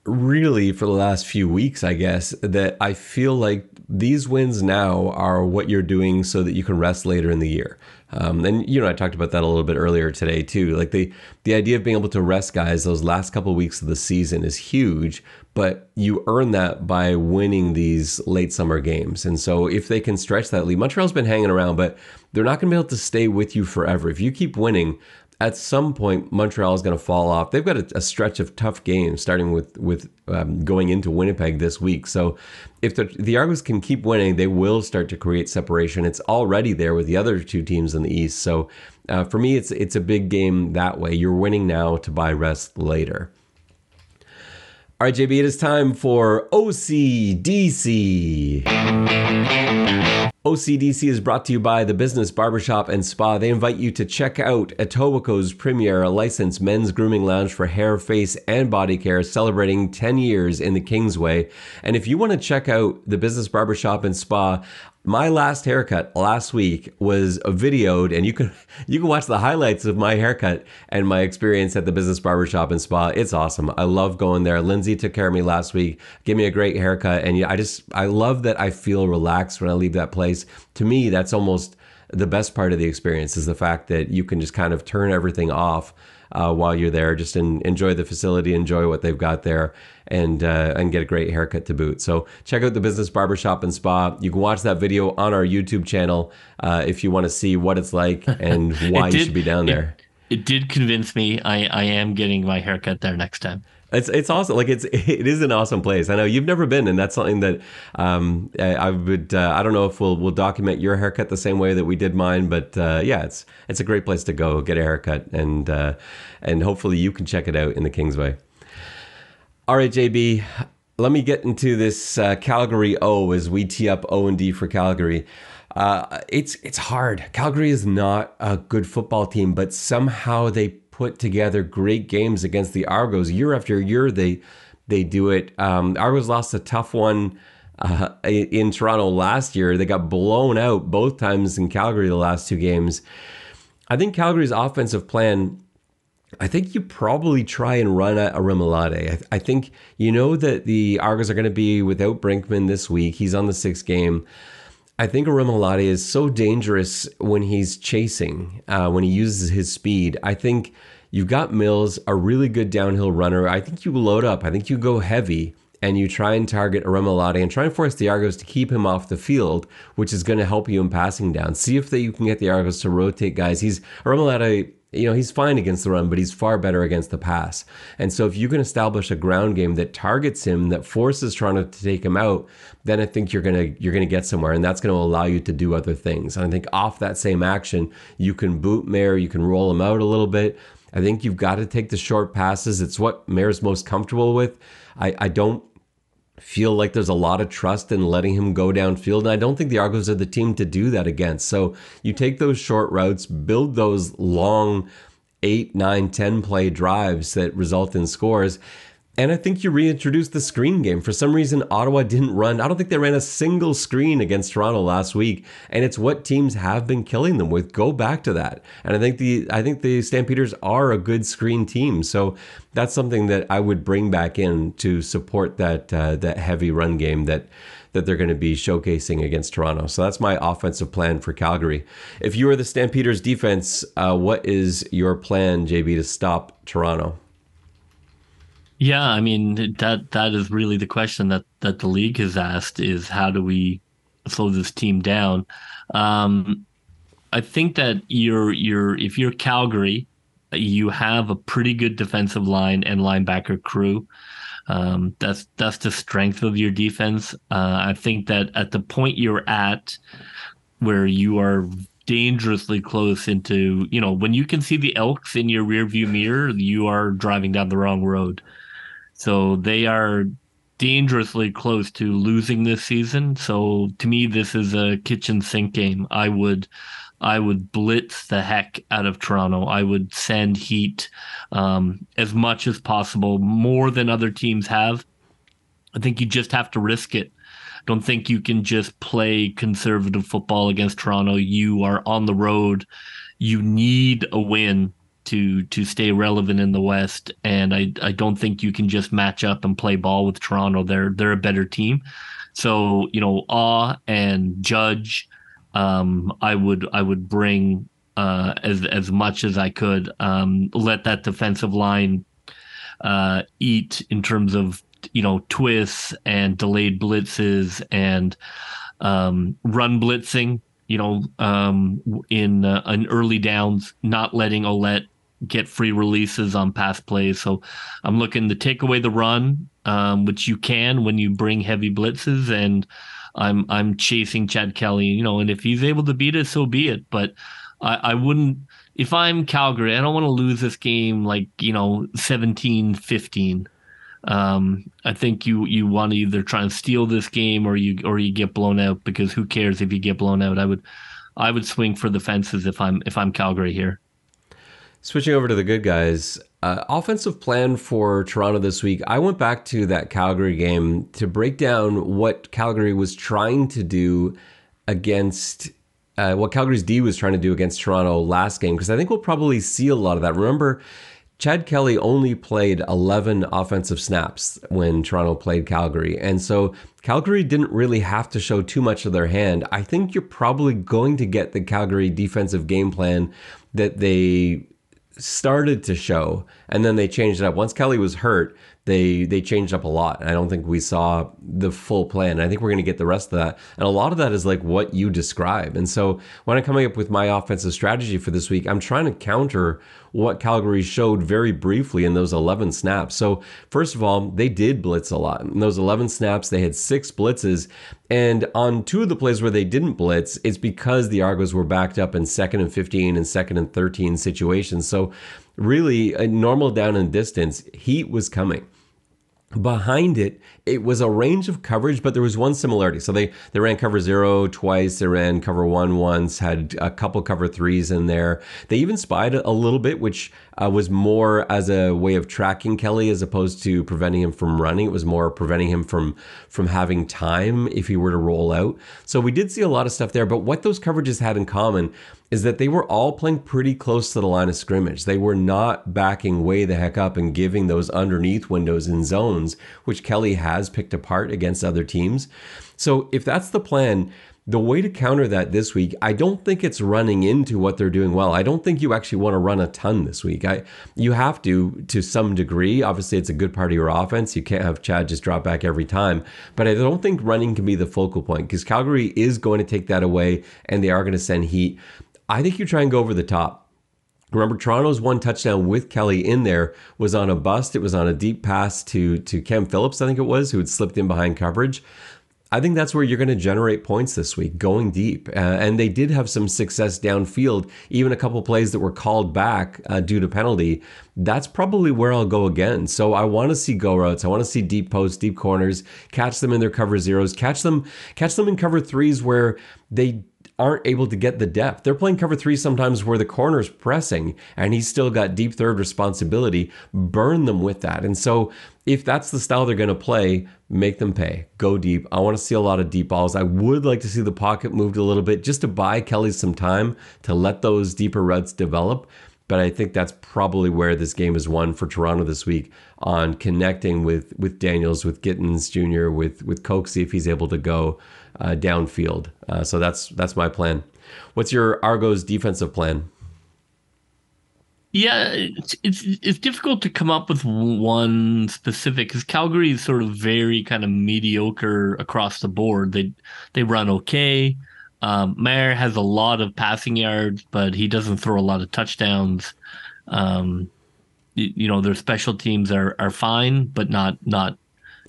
Speaker 2: really for the last few weeks. I guess that I feel like these wins now are what you're doing so that you can rest later in the year. Um, and you know, I talked about that a little bit earlier today too. Like the the idea of being able to rest guys those last couple of weeks of the season is huge, but you earn that by winning these late summer games. And so if they can stretch that lead, Montreal's been hanging around, but they're not going to be able to stay with you forever. If you keep winning, at some point Montreal is going to fall off. They've got a, a, stretch of tough games, starting with with um, going into Winnipeg this week. So, if the, the Argos can keep winning, they will start to create separation. It's already there with the other two teams in the East. So, uh, for me, it's it's a big game that way. You're winning now to buy rest later. All right, JB, it is time for OCDC. OCDC is brought to you by the Business Barbershop and Spa. They invite you to check out Etobicoke's premier licensed men's grooming lounge for hair, face, and body care, celebrating 10 years in the Kingsway. And if you want to check out the Business Barbershop and Spa, my last haircut last week was videoed and you can you can watch the highlights of my haircut and my experience at the business barbershop and spa. It's awesome. I love going there. Lindsay took care of me last week. Gave me a great haircut. And i just i love that i feel relaxed when i leave that place. To me that's almost the best part of the experience is the fact that you can just kind of turn everything off uh, while you're there. Just in, enjoy the facility, enjoy what they've got there, and uh, and get a great haircut to boot. So check out the Business Barbershop and Spa. You can watch that video on our YouTube channel uh, if you want to see what it's like and why did, you should be down there.
Speaker 3: It, it did convince me. I, I am getting my haircut there next time.
Speaker 2: It's it's awesome. Like it's it is an awesome place. I know you've never been, and that's something that um, I, would. Uh, I don't know if we'll we'll document your haircut the same way that we did mine, but uh, yeah, it's it's a great place to go get a haircut, and uh, and hopefully you can check it out in the Kingsway. All right, JB, let me get into this uh, Calgary O as we tee up O and D for Calgary. Uh, it's it's hard. Calgary is not a good football team, but somehow they put together great games against the Argos year after year. They they do it. Um, Argos lost a tough one uh, in Toronto last year. They got blown out both times in Calgary the last two games. I think Calgary's offensive plan. I think you probably try and run at Orimolade. I, I think you know that the Argos are going to be without Brinkman this week. He's on the sixth game. I think Orimolade is so dangerous when he's chasing, uh, when he uses his speed. I think you've got Mills, a really good downhill runner. I think you load up. I think you go heavy and you try and target Orimolade and try and force the Argos to keep him off the field, which is going to help you in passing down. See if that you can get the Argos to rotate guys. He's Orimolade you know, he's fine against the run, but he's far better against the pass. And so if you can establish a ground game that targets him, that forces Toronto to take him out, then I think you're gonna you're gonna get somewhere, and that's gonna allow you to do other things. And I think off that same action, you can boot Maier, you can roll him out a little bit. I think you've got to take the short passes. It's what Maier's most comfortable with. I, I don't feel like there's a lot of trust in letting him go downfield. And I don't think the Argos are the team to do that against. So you take those short routes, build those long eight, nine, 10 play drives that result in scores. And I think you reintroduced the screen game. For some reason, Ottawa didn't run. I don't think they ran a single screen against Toronto last week, and it's what teams have been killing them with. Go back to that. And I think the I think the Stampeders are a good screen team. So that's something that I would bring back in to support that uh, that heavy run game that that they're going to be showcasing against Toronto. So that's my offensive plan for Calgary. If you are the Stampeders defense, uh, what is your plan, JB, to stop Toronto?
Speaker 3: Yeah, I mean that that is really the question that that the league has asked is how do we slow this team down? Um, I think that you're you're if you're Calgary, you have a pretty good defensive line and linebacker crew. Um, that's that's the strength of your defense. Uh, I think that at the point you're at, where you are dangerously close into, you know, when you can see the Elks in your rearview mirror, you are driving down the wrong road. So they are dangerously close to losing this season. So to me, this is a kitchen sink game. I would, I would blitz the heck out of Toronto. I would send heat um, as much as possible, more than other teams have. I think you just have to risk it. Don't think you can just play conservative football against Toronto. You are on the road. You need a win to to stay relevant in the West. And I I don't think you can just match up and play ball with Toronto. They're they're a better team. So you know, Awe and Judge, um, I would I would bring uh, as as much as I could. Um, let that defensive line uh, eat in terms of you know twists and delayed blitzes and um, run blitzing you know, um, in uh, in early downs, not letting Ouellette get free releases on pass plays. So I'm looking to take away the run, um, which you can when you bring heavy blitzes, and I'm I'm chasing Chad Kelly. You know, and if he's able to beat it, so be it. But I, I wouldn't. If I'm Calgary, I don't want to lose this game like you know 17-15. Um, I think you you want to either try and steal this game or you or you get blown out because who cares if you get blown out? I would I would swing for the fences if I'm if I'm Calgary here.
Speaker 2: Switching over to the good guys, uh, offensive plan for Toronto this week. I went back to that Calgary game to break down what Calgary was trying to do against uh, what Calgary's D was trying to do against Toronto last game because I think we'll probably see a lot of that. Remember, Chad Kelly only played 11 offensive snaps when Toronto played Calgary. And so Calgary didn't really have to show too much of their hand. I think you're probably going to get the Calgary defensive game plan that they started to show and then they changed it up. Once Kelly was hurt, they they changed up a lot. I don't think we saw the full plan. I think we're going to get the rest of that. And a lot of that is like what you describe. And so when I'm coming up with my offensive strategy for this week, I'm trying to counter what Calgary showed very briefly in those 11 snaps. So, first of all, they did blitz a lot. In those 11 snaps, they had six blitzes. And on two of the plays where they didn't blitz, it's because the Argos were backed up in second and 15 and second and 13 situations. So, really, a normal down and distance, heat was coming behind it it was a range of coverage but there was one similarity. So they they ran cover zero twice. They ran cover one once had a couple cover threes in there. They even spied a little bit which uh, was more as a way of tracking kelly as opposed to preventing him from running it was more preventing him from from having time if he were to roll out so we did see a lot of stuff there but what those coverages had in common is that they were all playing pretty close to the line of scrimmage. They were not backing way the heck up and giving those underneath windows in zones, which Kelly has picked apart against other teams. So if that's the plan, the way to counter that this week, I don't think it's running into what they're doing well. I don't think you actually want to run a ton this week. I you have to to some degree. Obviously, it's a good part of your offense. You can't have Chad just drop back every time. But I don't think running can be the focal point because Calgary is going to take that away and they are going to send heat. I think you try and go over the top. Remember, Toronto's one touchdown with Kelly in there was on a bust. It was on a deep pass to to Cam Phillips, I think it was, who had slipped in behind coverage. I think that's where you're going to generate points this week, going deep. Uh, and they did have some success downfield, even a couple plays that were called back uh, due to penalty. That's probably where I'll go again. So I want to see go routes. I want to see deep posts, deep corners, catch them in their cover zeros, catch them, catch them in cover threes where they aren't able to get the depth. They're playing cover three sometimes where the corner's pressing and he's still got deep third responsibility. Burn them with that. And so if that's the style they're going to play, make them pay. Go deep. I want to see a lot of deep balls. I would like to see the pocket moved a little bit just to buy Kelly some time to let those deeper routes develop. But I think that's probably where this game is won for Toronto this week on connecting with with Daniels, with Gittens Jr., with with Coke, if he's able to go uh, downfield. Uh, so that's that's my plan. What's your Argos defensive plan?
Speaker 3: Yeah, it's, it's it's difficult to come up with one specific because Calgary is sort of very kind of mediocre across the board. They they run okay. Um, Maier has a lot of passing yards, but he doesn't throw a lot of touchdowns. Um, you, you know, their special teams are are fine, but not not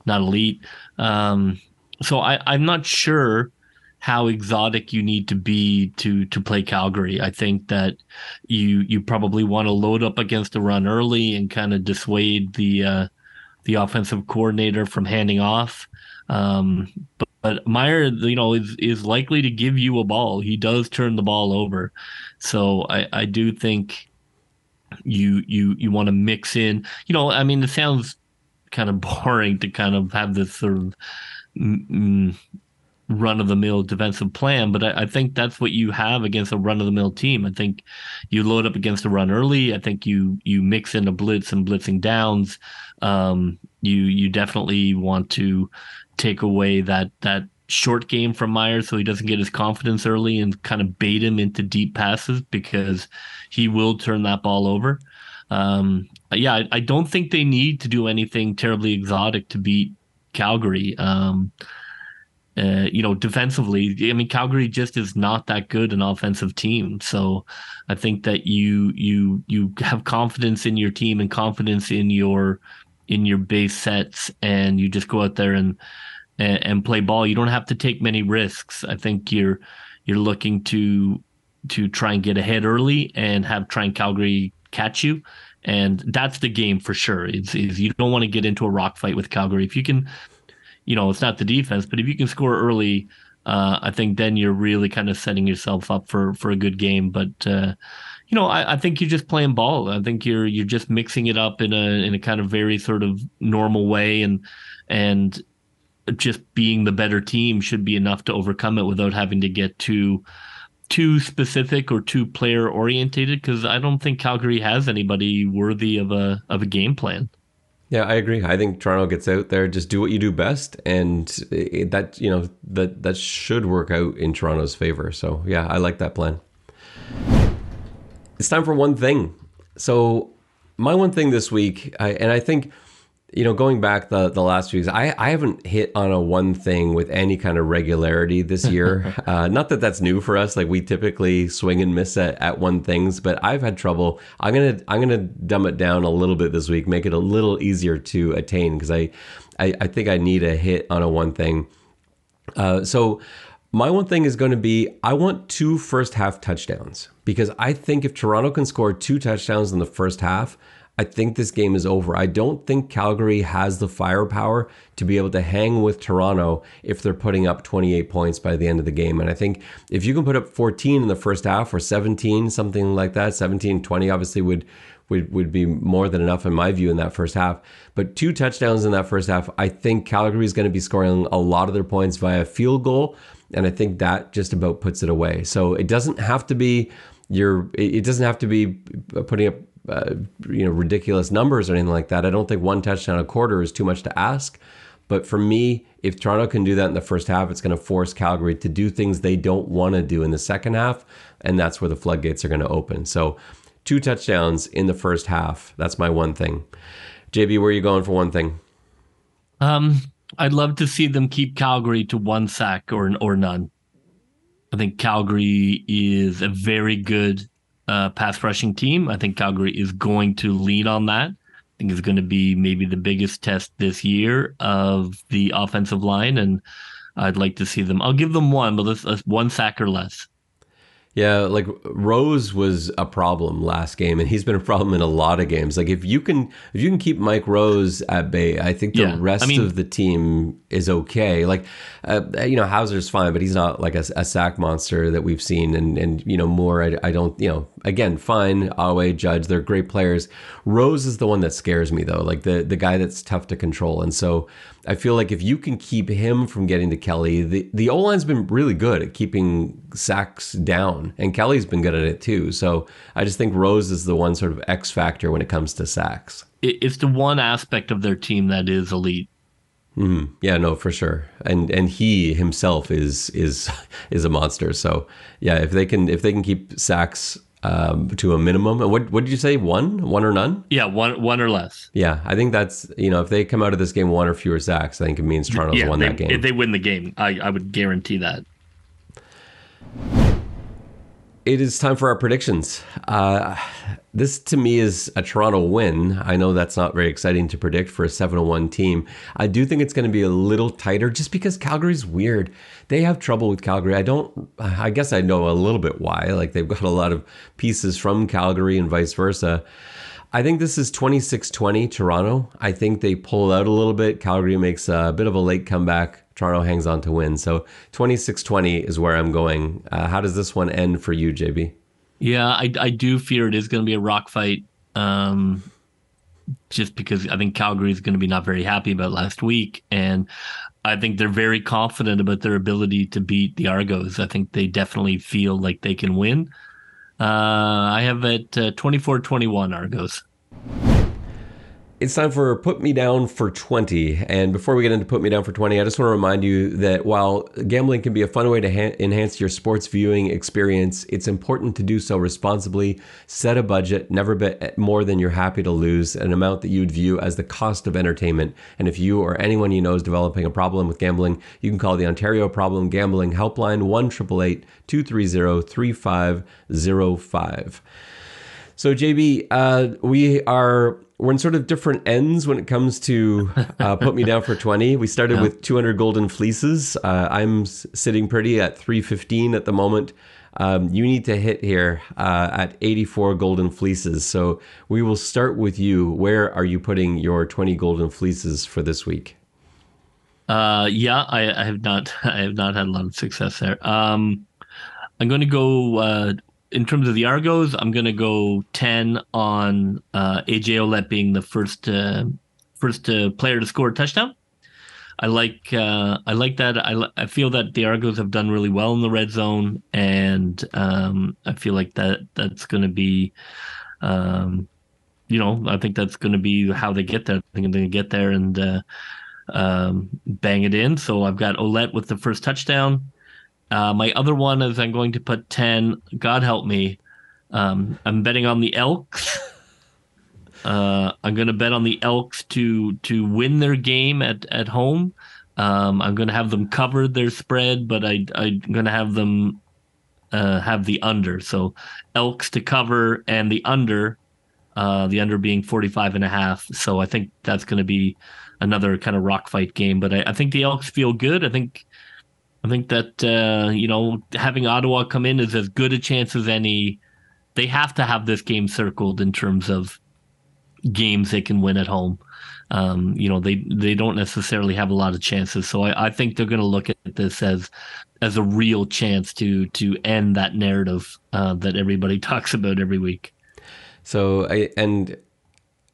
Speaker 3: not elite. Um, so I, I'm not sure how exotic you need to be to to play Calgary. I think that you you probably want to load up against a run early and kind of dissuade the uh, the offensive coordinator from handing off. Um, but, but Maier, you know, is is likely to give you a ball. He does turn the ball over, so I I do think you you you want to mix in. You know, I mean, it sounds kind of boring to kind of have this sort of run of the mill defensive plan, but I, I, think that's what you have against a run of the mill team. I think you load up against the run early. I think you you mix in a blitz and blitzing downs. Um, you you definitely want to take away that that short game from Myers so he doesn't get his confidence early and kind of bait him into deep passes because he will turn that ball over. Um, yeah, I, I don't think they need to do anything terribly exotic to beat Calgary. Um, uh, you know, defensively, I mean, Calgary just is not that good an offensive team. So I think that you you you have confidence in your team and confidence in your in your base sets, and you just go out there and and, and play ball. You don't have to take many risks. I think you're you're looking to to try and get ahead early and have try and Calgary catch you and that's the game for sure. Is is you don't want to get into a rock fight with Calgary. If you can, you know, it's not the defense, but if you can score early, uh, I think then you're really kind of setting yourself up for for a good game. But uh, you know, I, I, think you're just playing ball. I think you're you're just mixing it up in a in a kind of very sort of normal way, and and just being the better team should be enough to overcome it without having to get too too specific or too player orientated because I don't think Calgary has anybody worthy of a of a game plan.
Speaker 2: Yeah, I agree. I think Toronto gets out there, just do what you do best, and that you know that that should work out in Toronto's favor. So yeah, I like that plan. It's time for one thing. So my one thing this week, I, and I think you know, going back the the last few weeks, I, I haven't hit on a one thing with any kind of regularity this year. uh, not that that's new for us. Like we typically swing and miss at, at one things, but I've had trouble. I'm gonna I'm gonna dumb it down a little bit this week, make it a little easier to attain because I, I I think I need a hit on a one thing. Uh, so my one thing is going to be I want two first half touchdowns because I think if Toronto can score two touchdowns in the first half, I think this game is over. I don't think Calgary has the firepower to be able to hang with Toronto if they're putting up 28 points by the end of the game. And I think if you can put up 14 in the first half or 17, something like that, 17, 20 obviously would would, would be more than enough in my view in that first half. But two touchdowns in that first half, I think Calgary is going to be scoring a lot of their points via field goal. And I think that just about puts it away. So it doesn't have to be your, it doesn't have to be putting up uh, you know ridiculous numbers or anything like that. I don't think one touchdown a quarter is too much to ask. But for me, if Toronto can do that in the first half, it's going to force Calgary to do things they don't want to do in the second half, and that's where the floodgates are going to open. So, two touchdowns in the first half. That's my one thing. JB, where are you going for one thing?
Speaker 3: Um, I'd love to see them keep Calgary to one sack or or none. I think Calgary is a very good uh, pass rushing team. I think Calgary is going to lean on that. I think it's going to be maybe the biggest test this year of the offensive line, and I'd like to see them. I'll give them one, but let's, one sack or less.
Speaker 2: Yeah, like Rose was a problem last game, and he's been a problem in a lot of games. Like if you can, if you can keep Mike Rose at bay, I think the yeah, rest I mean, of the team is okay. Like, uh, you know, Hauser's fine, but he's not like a, a, sack monster that we've seen. And and you know, more, I, I don't, you know, again, fine, Awe, Judge, they're great players. Rose is the one that scares me though, like the the guy that's tough to control. And so I feel like if you can keep him from getting to Kelly, the the O line's been really good at keeping sacks down, and Kelly's been good at it too. So I just think Rose is the one sort of X factor when it comes to sacks.
Speaker 3: It's the one aspect of their team that is elite.
Speaker 2: Mm-hmm. Yeah, no, for sure. And and he himself is is is a monster. So yeah, if they can if they can keep sacks um, to a minimum. What what did you say? One, one or none?
Speaker 3: Yeah, one one or less.
Speaker 2: Yeah, I think that's you know if they come out of this game one or fewer sacks, I think it means Toronto's yeah, won
Speaker 3: they,
Speaker 2: that game.
Speaker 3: If they win the game, I, I would guarantee that.
Speaker 2: It is time for our predictions. Uh, this to me is a Toronto win. I know that's not very exciting to predict for a 701 team. I do think it's going to be a little tighter just because Calgary's weird. They have trouble with Calgary. I don't, I guess I know a little bit why. Like they've got a lot of pieces from Calgary and vice versa. I think this is 26 20 Toronto. I think they pull out a little bit. Calgary makes a bit of a late comeback. Toronto hangs on to win. So 26 20 is where I'm going. Uh, how does this one end for you, JB?
Speaker 3: Yeah, I, I do fear it is going to be a rock fight. Um, just because I think Calgary is going to be not very happy about last week. And I think they're very confident about their ability to beat the Argos. I think they definitely feel like they can win. Uh, I have it uh, 24 21 Argos.
Speaker 2: It's time for Put Me Down for 20. And before we get into Put Me Down for 20, I just want to remind you that while gambling can be a fun way to ha- enhance your sports viewing experience, it's important to do so responsibly. Set a budget, never bet more than you're happy to lose, an amount that you'd view as the cost of entertainment. And if you or anyone you know is developing a problem with gambling, you can call the Ontario Problem Gambling Helpline 1 230 3505. So, JB, uh, we are we're in sort of different ends when it comes to uh, put me down for 20 we started yeah. with 200 golden fleeces. Uh, i'm sitting pretty at 315 at the moment. Um, you need to hit here uh, at 84 golden fleeces. So we will start with you. Where are you putting your 20 golden fleeces for this week?
Speaker 3: Uh, yeah I, I, have not i have not had a lot of success there. Um, i'm going to go uh, in terms of the Argos, I'm going to go 10 on uh, AJ Ouellette being the first uh, first uh, player to score a touchdown. I like uh, I like that. I I feel that the Argos have done really well in the red zone, and um, I feel like that that's going to be, um, you know, I think that's going to be how they get there. I think they're going to get there and uh, um, bang it in. So I've got Ouellette with the first touchdown. Uh, my other one is I'm going to put ten. God help me. Um, I'm betting on the Elks. Uh, I'm going to bet on the Elks to to win their game at at home. Um, I'm going to have them cover their spread, but I I'm going to have them uh, have the under. So Elks to cover and the under, uh, the under being 45 and a half. So I think that's going to be another kind of rock fight game. But I, I think the Elks feel good. I think I think that uh, you know having Ottawa come in is as good a chance as any. They have to have this game circled in terms of games they can win at home. Um, you know, they they don't necessarily have a lot of chances. So I, I think they're going to look at this as as a real chance to to end that narrative uh, that everybody talks about every week.
Speaker 2: So I and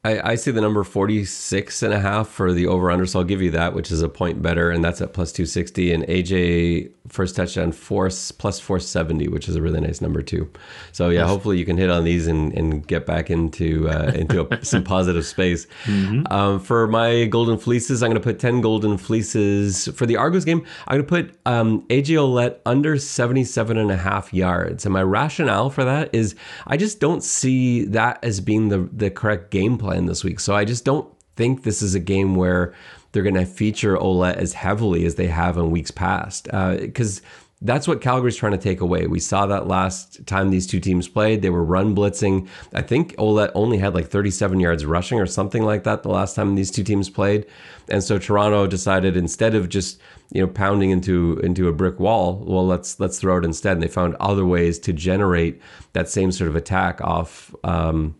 Speaker 2: I, I see the number 46 and a half for the over under. So I'll give you that, which is a point better. And that's at plus 260. And AJ first touchdown force plus 470, which is a really nice number too. So yeah, hopefully you can hit on these and, and get back into uh, into a, some positive space. Mm-hmm. Um, for my golden fleeces, I'm going to put 10 golden fleeces. For the Argos game, I'm going to put um, AJ Ouellette under 77 and a half yards. And my rationale for that is I just don't see that as being the, the correct game plan playing this week. So I just don't think this is a game where they're going to feature Ouellette as heavily as they have in weeks past. Because uh, that's what Calgary's trying to take away. We saw that last time these two teams played. They were run blitzing. I think Ouellette only had like 37 yards rushing or something like that the last time these two teams played. And so Toronto decided instead of just you know pounding into into a brick wall, well let's let's throw it instead. And they found other ways to generate that same sort of attack off. Um,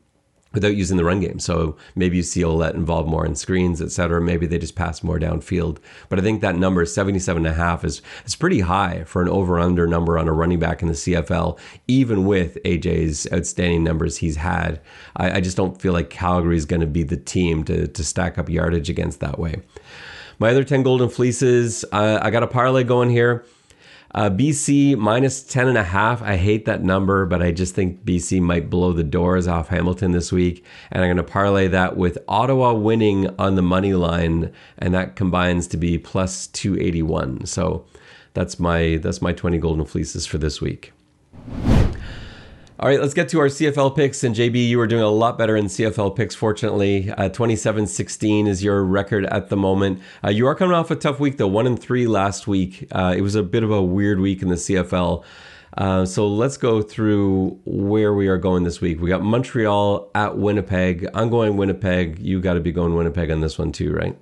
Speaker 2: without using the run game. So maybe you see Ouellette involved more in screens, et cetera. Maybe they just pass more downfield. But I think that number, 77 and a half, is, is pretty high for an over-under number on a running back in the CFL, even with AJ's outstanding numbers he's had. I, I just don't feel like Calgary is going to be the team to, to stack up yardage against that way. My other 10 golden fleeces, uh, I got a parlay going here. Uh, BC minus 10 and a half. I hate that number, but I just think BC might blow the doors off Hamilton this week. And I'm going to parlay that with Ottawa winning on the money line, and that combines to be plus 281. So that's my that's my 20 golden fleeces for this week. All right, let's get to our CFL picks. And JB, you were doing a lot better in CFL picks, fortunately. Uh, 27 16 is your record at the moment. Uh, you are coming off a tough week, though, one and three last week. Uh, it was a bit of a weird week in the CFL. Uh, so let's go through where we are going this week. We got Montreal at Winnipeg. I'm going Winnipeg. You got to be going Winnipeg on this one, too, right?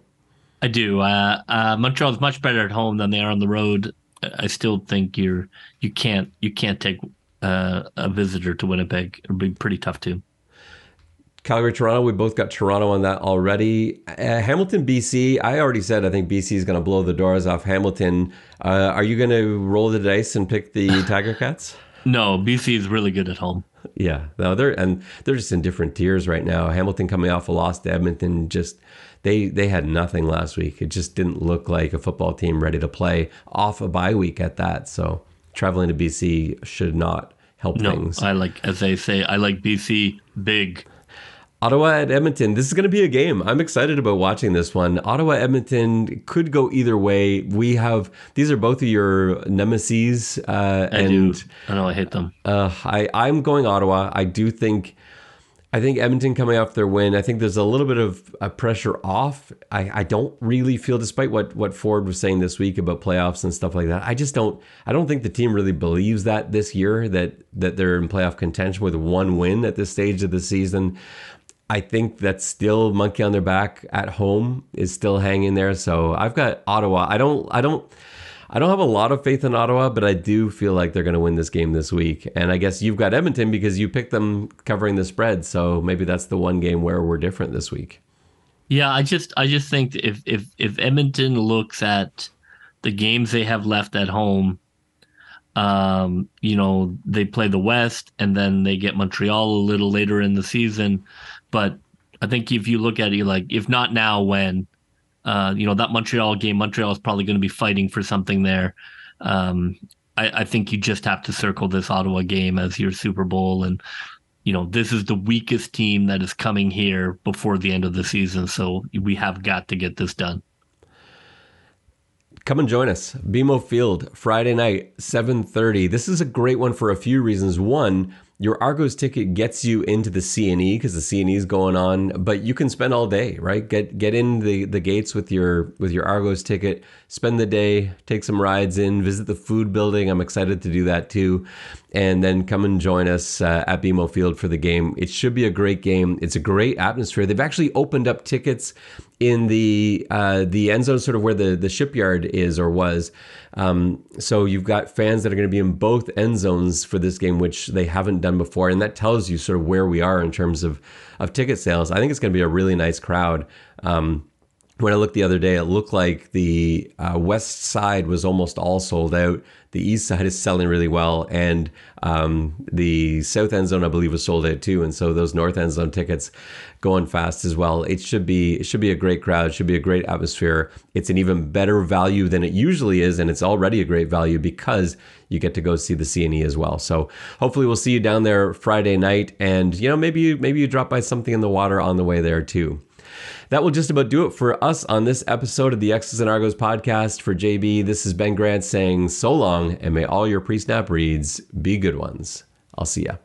Speaker 3: I do. Uh, uh, Montreal is much better at home than they are on the road. I still think you're you can't you can't take uh, a visitor to Winnipeg. It would be pretty tough too.
Speaker 2: Calgary, Toronto. We both got Toronto on that already. Uh, Hamilton, BC. I already said I think BC is going to blow the doors off Hamilton. Uh, are you going to roll the dice and pick the Tiger Cats?
Speaker 3: No, BC is really good at home.
Speaker 2: Yeah, no, they're and they're just in different tiers right now. Hamilton coming off a loss to Edmonton, just they they had nothing last week. It just didn't look like a football team ready to play off a bye week at that. So traveling to BC should not help
Speaker 3: no,
Speaker 2: things.
Speaker 3: I like, as they say, I like BC big.
Speaker 2: Ottawa at Edmonton. This is going to be a game. I'm excited about watching this one. Ottawa Edmonton could go either way. We have these are both of your nemesis, uh, I and
Speaker 3: do. I know I hate them.
Speaker 2: Uh, I I'm going Ottawa. I do think I think Edmonton coming off their win, I think there's a little bit of a pressure off. I, I don't really feel, despite what what Ford was saying this week about playoffs and stuff like that, I just don't. I don't think the team really believes that this year that that they're in playoff contention with one win at this stage of the season. I think that still monkey on their back at home is still hanging there. So I've got Ottawa. I don't. I don't. I don't have a lot of faith in Ottawa, but I do feel like they're going to win this game this week. And I guess you've got Edmonton because you picked them covering the spread. So maybe that's the one game where we're different this week.
Speaker 3: Yeah, I just I just think if if if Edmonton looks at the games they have left at home, um, you know, they play the West and then they get Montreal a little later in the season. But I think if you look at it like if not now, when Uh, you know that Montreal game. Montreal is probably going to be fighting for something there. Um, I, I think you just have to circle this Ottawa game as your Super Bowl, and you know this is the weakest team that is coming here before the end of the season. So we have got to get this done.
Speaker 2: Come and join us. BMO Field, Friday night, 7:30. This is a great one for a few reasons. One, your Argos ticket gets you into the CNE because the CNE is going on, but you can spend all day, right? Get get in the, the gates with your with your Argos ticket, spend the day, take some rides in, visit the food building. I'm excited to do that too, and then come and join us uh, at BMO Field for the game. It should be a great game. It's a great atmosphere. They've actually opened up tickets in the uh, the end zone, sort of where the the shipyard is or was. Um, so you've got fans that are going to be in both end zones for this game, which they haven't done before, and that tells you sort of where we are in terms of of ticket sales. I think it's going to be a really nice crowd. Um, when I looked the other day, it looked like the uh, west side was almost all sold out. The east side is selling really well, and um, the south end zone, I believe, was sold out too. And so those north end zone tickets going fast as well. It should be it should be a great crowd. It should be a great atmosphere. It's an even better value than it usually is, and it's already a great value because you get to go see the CNE as well. So hopefully we'll see you down there Friday night, and you know maybe you maybe you drop by something in the water on the way there too. That will just about do it for us on this episode of the X's and Argos podcast. For JB, this is Ben Grant saying so long, and may all your pre snap reads be good ones. I'll see ya.